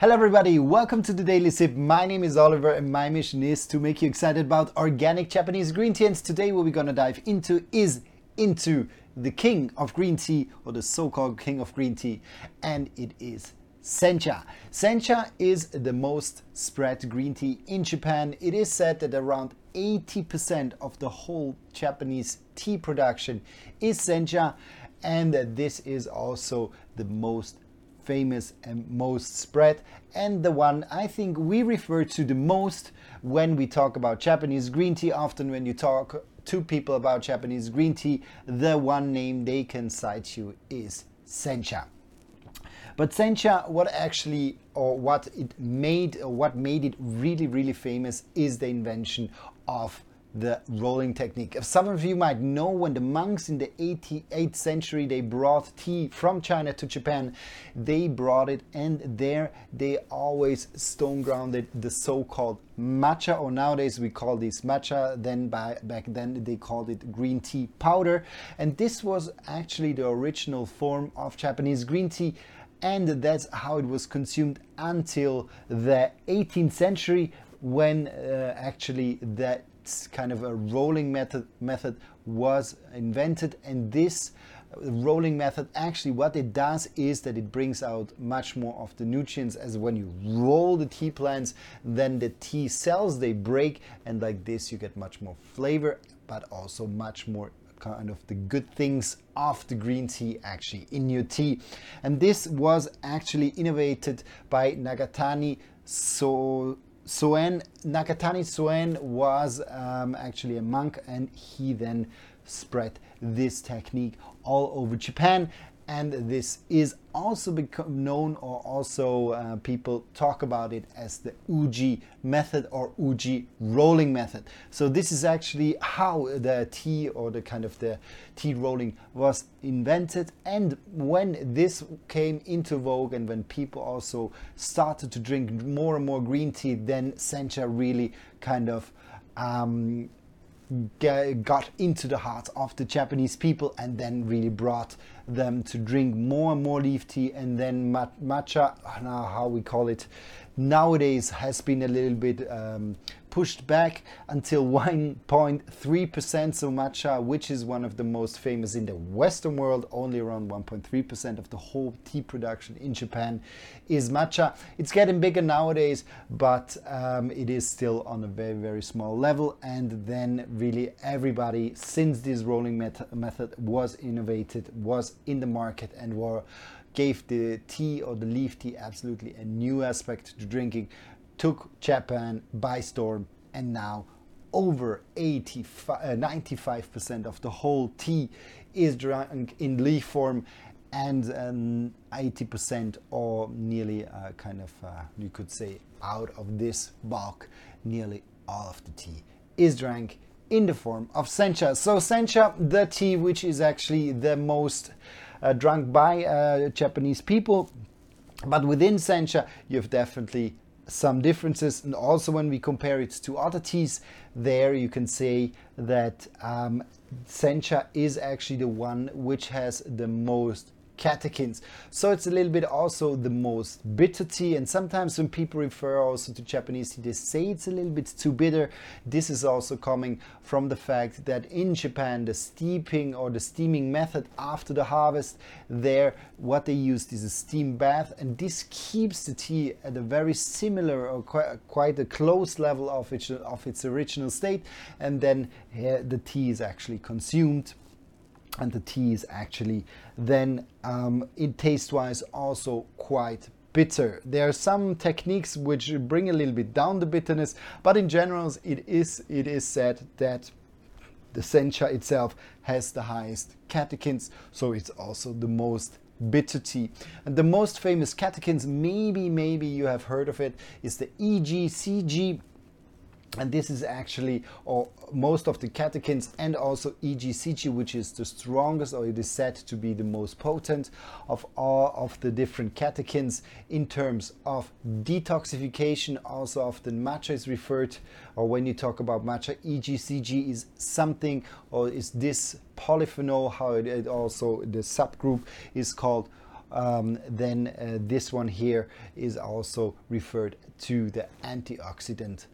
Hello, everybody. Welcome to the Daily Sip. My name is Oliver, and my mission is to make you excited about organic Japanese green tea. And today, what we're to dive into is into the king of green tea, or the so called king of green tea, and it is Sencha. Sencha is the most spread green tea in Japan. It is said that around 80% of the whole Japanese tea production is Sencha, and this is also the most famous and most spread, and the one I think we refer to the most when we talk about Japanese green tea. Often, when you talk to people about Japanese green tea, the one name they can cite you is Sencha. But sencha, what actually or what it made or what made it really, really famous is the invention of the rolling technique. Some of you might know when the monks in the 8th century they brought tea from China to Japan, they brought it and there they always stone grounded the so-called matcha or nowadays we call this matcha then by, back then they called it green tea powder and this was actually the original form of Japanese green tea and that's how it was consumed until the 18th century when uh, actually that kind of a rolling method method was invented and this rolling method actually what it does is that it brings out much more of the nutrients as when you roll the tea plants then the tea cells they break and like this you get much more flavor but also much more kind of the good things of the green tea actually in your tea. And this was actually innovated by Nagatani so Soen, Nakatani Soen was um, actually a monk and he then spread this technique all over Japan and this is also become known or also uh, people talk about it as the uji method or uji rolling method. So this is actually how the tea or the kind of the tea rolling was invented. And when this came into vogue and when people also started to drink more and more green tea then sencha really kind of um, got into the hearts of the Japanese people and then really brought them to drink more and more leaf tea. And then matcha, how we call it nowadays, has been a little bit um, pushed back until 1.3% so matcha, which is one of the most famous in the Western world. Only around 1.3% of the whole tea production in Japan is matcha. It's getting bigger nowadays, but um, it is still on a very, very small level. And then, really, everybody, since this rolling met- method was innovated, was in the market, and were gave the tea or the leaf tea absolutely a new aspect to drinking took Japan by storm, and now over 85, uh, 95% of the whole tea is drunk in leaf form, and um, 80% or nearly uh, kind of, uh, you could say, out of this bulk, nearly all of the tea is drank in the form of sencha. So, sencha, the tea which is actually the most uh, drunk by uh, Japanese people. But within sencha, you've definitely some differences. And also, when we compare it to other teas, there you can say that um, Sencha is actually the one which has the most catechins. So it's a little bit also the most bitter tea. And sometimes when people refer also to Japanese tea, they say it's a little bit too bitter. This is also coming from the fact that in Japan, the steeping or the steaming method after the harvest, there what they use is a steam bath, and this keeps the tea at a very similar or quite a close level of its, of its original state. And then uh, the tea is actually consumed and the tea is actually then um, in taste wise also quite bitter. There are some techniques which bring a little bit down the bitterness, but in general it is it is said that the sencha itself has the highest catechins, so it's also the most bitter tea. And the most famous catechins, maybe maybe you have heard of it, is the EGCG and this is actually or most of the catechins and also EGCG which is the strongest or it is said to be the most potent of all of the different catechins in terms of detoxification. Also often matcha is referred or when you talk about matcha EGCG is something or is this polyphenol how it, it also the subgroup is called um, then uh, this one here is also referred to the antioxidant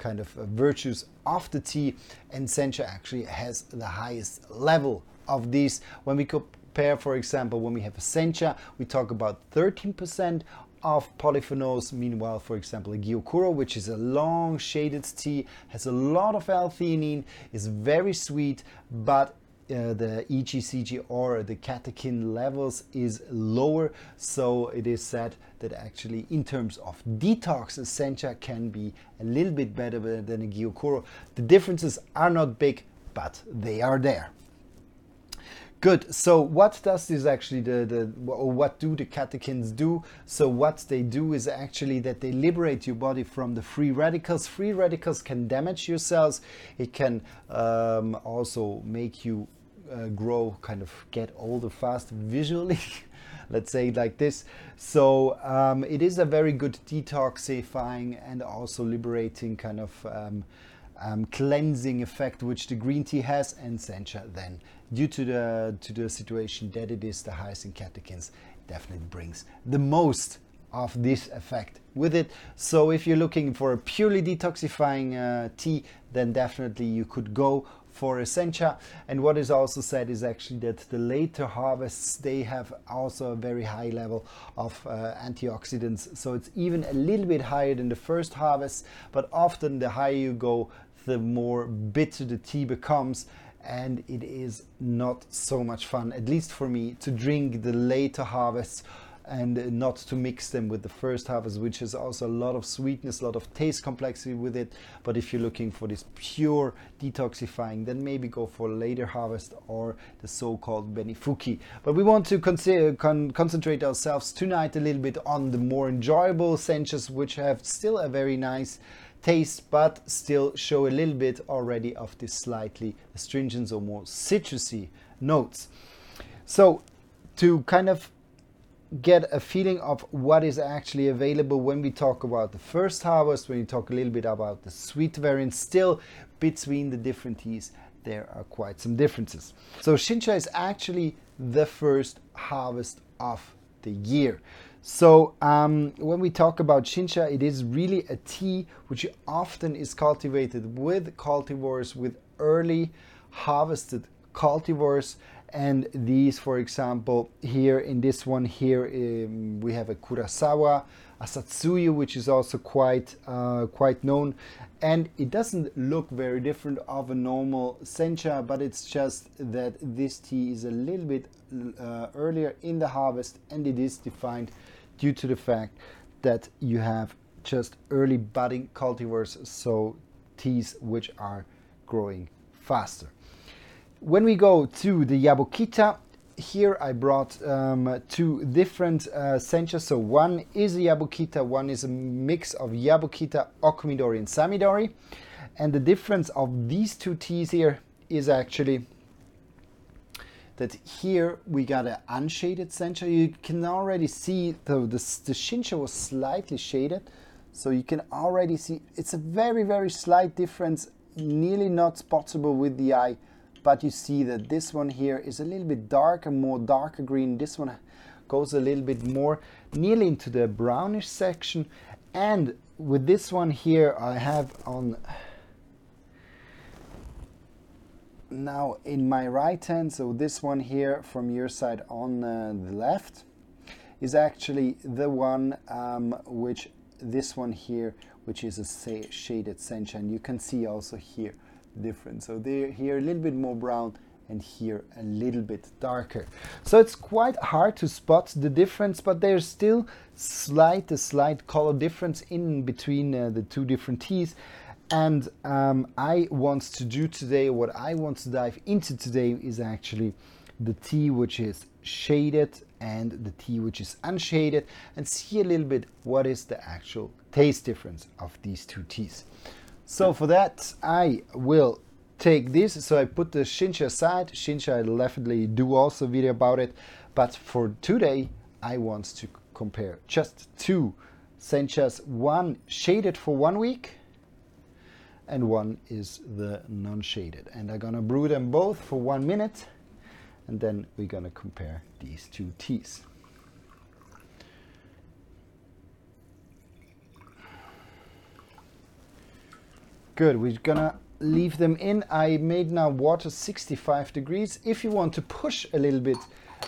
kind of uh, virtues of the tea and sencha actually has the highest level of these when we compare for example when we have a sencha we talk about 13% of polyphenols. Meanwhile, for example, a Gyokuro, which is a long shaded tea, has a lot of L-theanine, is very sweet, but uh, the EGCG or the catechin levels is lower. So it is said that actually in terms of detox, a sencha can be a little bit better than a Gyokuro. The differences are not big, but they are there. Good. So what does this actually the, the what do the catechins do? So what they do is actually that they liberate your body from the free radicals. Free radicals can damage your cells. It can um, also make you uh, grow, kind of get older fast visually. Let's say like this. So um, it is a very good detoxifying and also liberating kind of um, um, cleansing effect which the green tea has and sencha then due to the to the situation that it is the highest in catechins definitely brings the most of this effect with it so if you're looking for a purely detoxifying uh, tea then definitely you could go for a sencha. And what is also said is actually that the later harvests, they have also a very high level of uh, antioxidants. So it's even a little bit higher than the first harvest, but often the higher you go, the more bitter the tea becomes and it is not so much fun, at least for me, to drink the later harvests and not to mix them with the first harvest, which is also a lot of sweetness, a lot of taste complexity with it. But if you're looking for this pure detoxifying, then maybe go for later harvest or the so-called Benifuki. But we want to consider, con concentrate ourselves tonight a little bit on the more enjoyable senchas, which have still a very nice taste, but still show a little bit already of this slightly astringent or more citrusy notes. So to kind of get a feeling of what is actually available when we talk about the first harvest, when we talk a little bit about the sweet variant, still between the different teas, there are quite some differences. So Shincha is actually the first harvest of the year. So um, when we talk about Shincha, it is really a tea which often is cultivated with cultivars, with early harvested cultivars. And these, for example, here in this one here, um, we have a Kurasawa, a Satsuyu, which is also quite, uh, quite known. And it doesn't look very different of a normal Sencha, but it's just that this tea is a little bit uh, earlier in the harvest and it is defined due to the fact that you have just early budding cultivars, so teas which are growing faster. When we go to the Yabukita, here I brought um, two different uh. So one is a Yabukita, one is a mix of Yabukita, Okumidori and Saemidori. And the difference of these two teas here is actually that here we got an unshaded sencha. You can already see the, the Shincha was slightly shaded. So you can already see it's a very, very slight difference, nearly not spottable with the eye. But you see that this one here is a little bit darker, more darker green. This one goes a little bit more nearly into the brownish section. And with this one here, I have on now in my right hand, so this one here from your side on uh, the left is actually the one um, which this one here which is a shaded sencha. you can see also here different. So they're here a little bit more brown and here a little bit darker. So it's quite hard to spot the difference but there's still slight a slight color difference in between uh, the two different teas. And um, I want to do today, what I want to dive into today is actually the tea which is shaded and the tea which is unshaded and see a little bit what is the actual taste difference of these two teas. So for that I will take this, so I put the Shincha aside, Shincha I'll definitely do also video about it, but for today I want to compare just two Senchas, one shaded for one week and one is the non-shaded. And I'm gonna brew them both for one minute and then we're gonna compare these two teas. Good. We're gonna leave them in. I made now water 65 degrees. If you want to push a little bit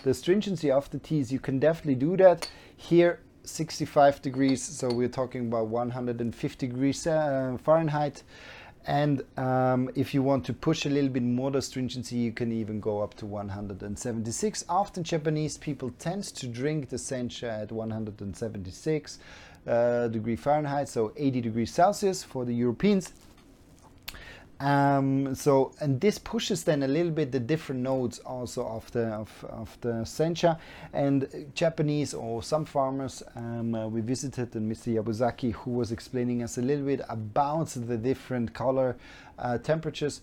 the stringency of the teas, you can definitely do that. Here, 65 degrees, so we're talking about 150 degrees uh, Fahrenheit. And um, if you want to push a little bit more the stringency, you can even go up to 176. Often Japanese people tend to drink the sencha at 176 uh, degree Fahrenheit, so 80 degrees Celsius for the Europeans. Um, so and this pushes then a little bit the different nodes also of the of, of the sencha and Japanese or some farmers um, uh, we visited and Mr. Yabuzaki who was explaining us a little bit about the different color uh, temperatures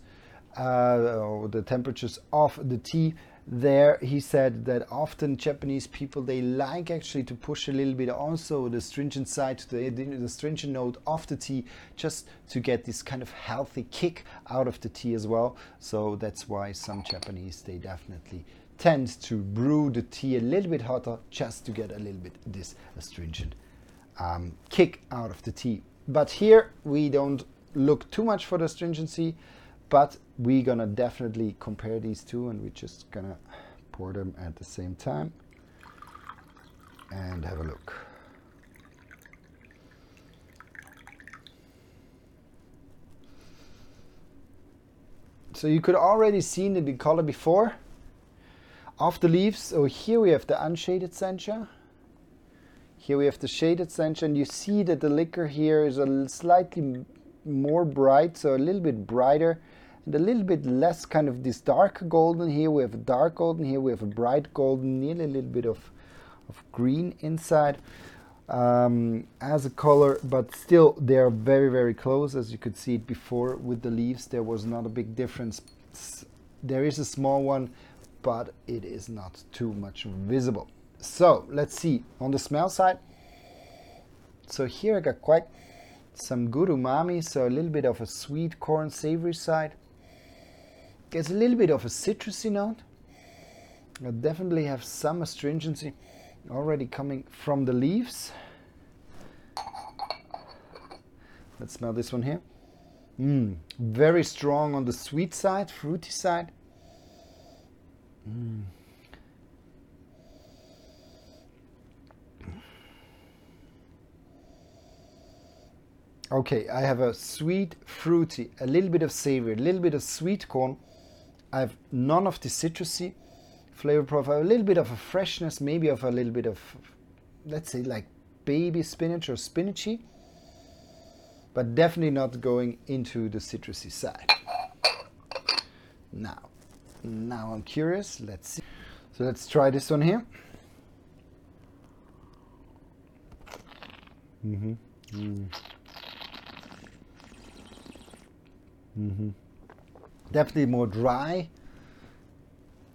uh, or the temperatures of the tea there he said that often Japanese people they like actually to push a little bit also the stringent side the, the stringent note of the tea just to get this kind of healthy kick out of the tea as well. So that's why some Japanese they definitely tend to brew the tea a little bit hotter just to get a little bit this astringent um, kick out of the tea. But here we don't look too much for the stringency but we're gonna definitely compare these two and we're just gonna pour them at the same time and have a look. So you could already see the color before of the leaves. So here we have the unshaded sencha. Here we have the shaded sencha and you see that the liquor here is a slightly more bright, so a little bit brighter and a little bit less kind of this dark golden here we have a dark golden here we have a bright golden nearly a little bit of of green inside um, as a color but still they are very very close as you could see it before with the leaves. There was not a big difference. There is a small one but it is not too much visible. So let's see. On the smell side so here I got quite some good umami so a little bit of a sweet corn savory side Gets a little bit of a citrusy note. I definitely have some astringency already coming from the leaves. Let's smell this one here. Mm, very strong on the sweet side, fruity side. Mm. Okay, I have a sweet, fruity, a little bit of savory, a little bit of sweet corn, I have none of the citrusy flavor profile, a little bit of a freshness, maybe of a little bit of, let's say, like baby spinach or spinachy, but definitely not going into the citrusy side. Now, now I'm curious. Let's see. So let's try this one here. Mm-hmm. Mm. Mm-hmm definitely more dry.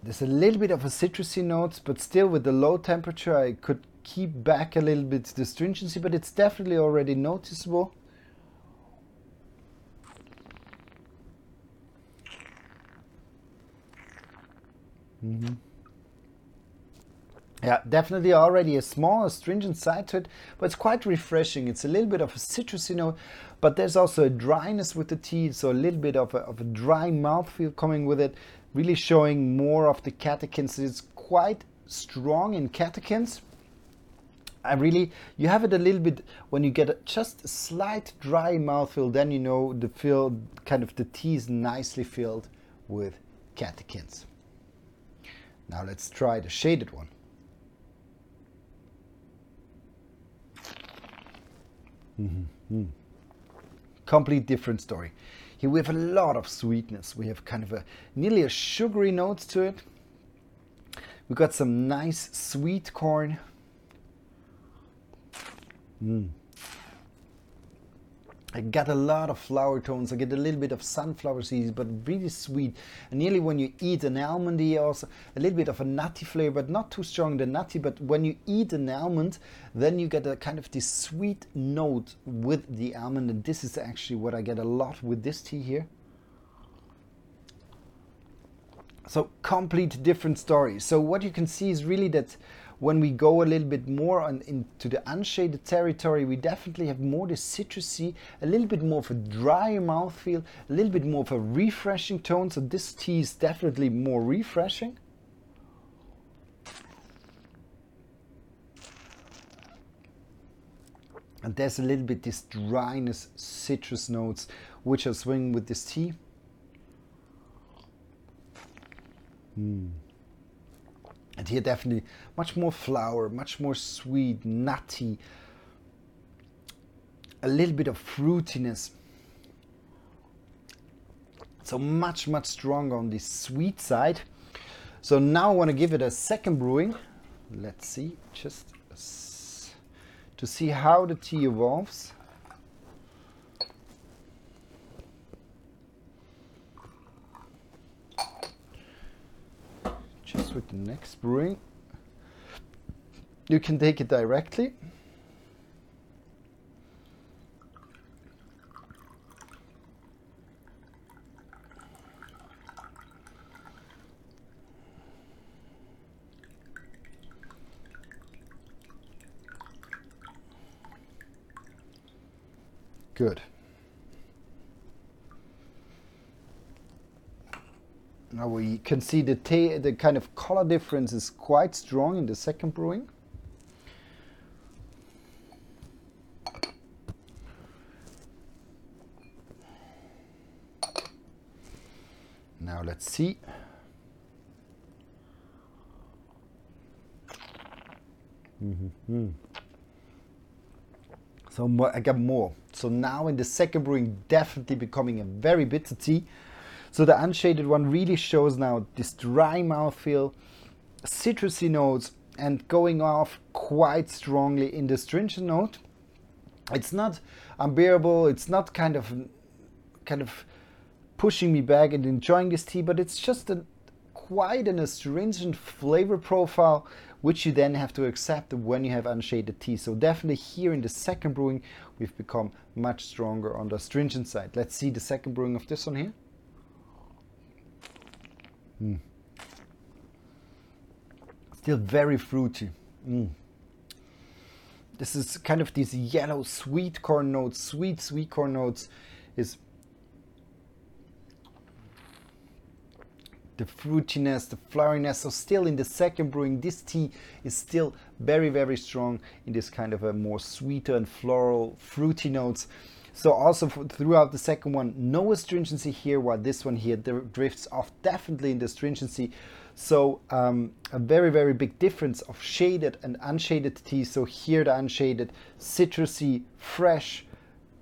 There's a little bit of a citrusy notes, but still with the low temperature, I could keep back a little bit the stringency, but it's definitely already noticeable. Mm -hmm. Yeah, definitely already a small astringent side to it, but it's quite refreshing. It's a little bit of a citrusy note, but there's also a dryness with the tea, so a little bit of a, of a dry mouthfeel coming with it, really showing more of the catechins. It's quite strong in catechins. I really, you have it a little bit when you get a, just a slight dry mouthfeel, then you know the feel, kind of the tea is nicely filled with catechins. Now let's try the shaded one. Mm -hmm. Complete different story. Here we have a lot of sweetness. We have kind of a nearly a sugary note to it. We got some nice sweet corn. Mm. I get a lot of flower tones. I get a little bit of sunflower seeds, but really sweet. And nearly when you eat an almond, also a little bit of a nutty flavor, but not too strong the nutty. But when you eat an almond, then you get a kind of this sweet note with the almond. And this is actually what I get a lot with this tea here. So complete different story. So what you can see is really that when we go a little bit more on, into the unshaded territory, we definitely have more the citrusy, a little bit more of a drier mouthfeel, a little bit more of a refreshing tone. So this tea is definitely more refreshing. And there's a little bit this dryness, citrus notes, which are swinging with this tea. Mm. And here definitely much more flower, much more sweet, nutty, a little bit of fruitiness. So much, much stronger on the sweet side. So now I want to give it a second brewing. Let's see, just to see how the tea evolves. With the next brewing, you can take it directly. Good. Now we can see the, the kind of color difference is quite strong in the second brewing. Now let's see. Mm -hmm. So I got more. So now in the second brewing, definitely becoming a very bitter tea. So the unshaded one really shows now this dry mouthfeel, citrusy notes, and going off quite strongly in the stringent note. It's not unbearable. It's not kind of, kind of pushing me back and enjoying this tea, but it's just a quite an astringent flavor profile which you then have to accept when you have unshaded tea. So definitely here in the second brewing, we've become much stronger on the astringent side. Let's see the second brewing of this one here. Mm. Still very fruity. Mm. This is kind of these yellow sweet corn notes, sweet sweet corn notes is the fruitiness, the floweriness. So still in the second brewing, this tea is still very, very strong in this kind of a more sweeter and floral, fruity notes. So also throughout the second one, no astringency here, while this one here drifts off definitely in the astringency. So um, a very, very big difference of shaded and unshaded tea. So here the unshaded, citrusy, fresh,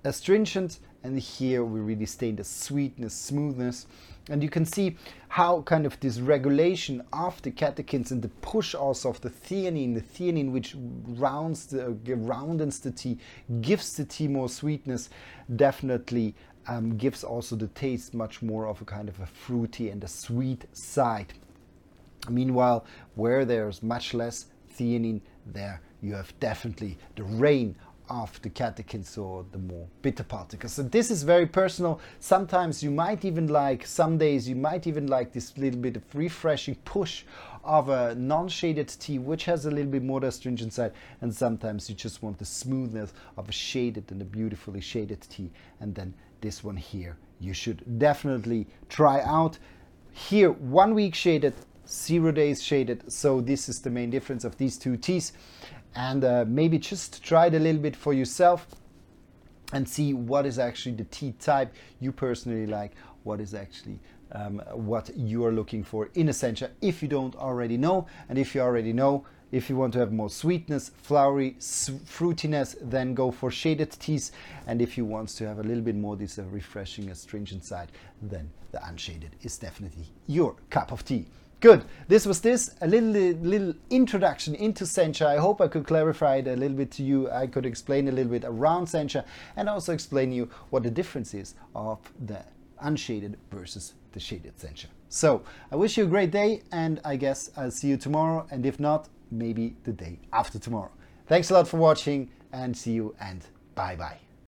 astringent, and here we really stay in the sweetness, smoothness. And you can see how kind of this regulation of the catechins and the push also of the theanine, the theanine which rounds the, uh, roundens the tea, gives the tea more sweetness, definitely um, gives also the taste much more of a kind of a fruity and a sweet side. Meanwhile, where there's much less theanine, there you have definitely the reign of the catechins or the more bitter particles. So this is very personal. Sometimes you might even like, some days you might even like this little bit of refreshing push of a non-shaded tea, which has a little bit more astringent side. And sometimes you just want the smoothness of a shaded and a beautifully shaded tea. And then this one here, you should definitely try out. Here, one week shaded, zero days shaded. So this is the main difference of these two teas and uh, maybe just try it a little bit for yourself and see what is actually the tea type you personally like, what is actually um, what you are looking for in a sencha if you don't already know. And if you already know, if you want to have more sweetness, flowery, fruitiness, then go for shaded teas. And if you want to have a little bit more this uh, refreshing astringent side, then the unshaded is definitely your cup of tea. Good. This was this, a little, little introduction into Sencha. I hope I could clarify it a little bit to you. I could explain a little bit around Sencha and also explain you what the difference is of the unshaded versus the shaded Sencha. So I wish you a great day and I guess I'll see you tomorrow and if not, maybe the day after tomorrow. Thanks a lot for watching and see you and bye bye.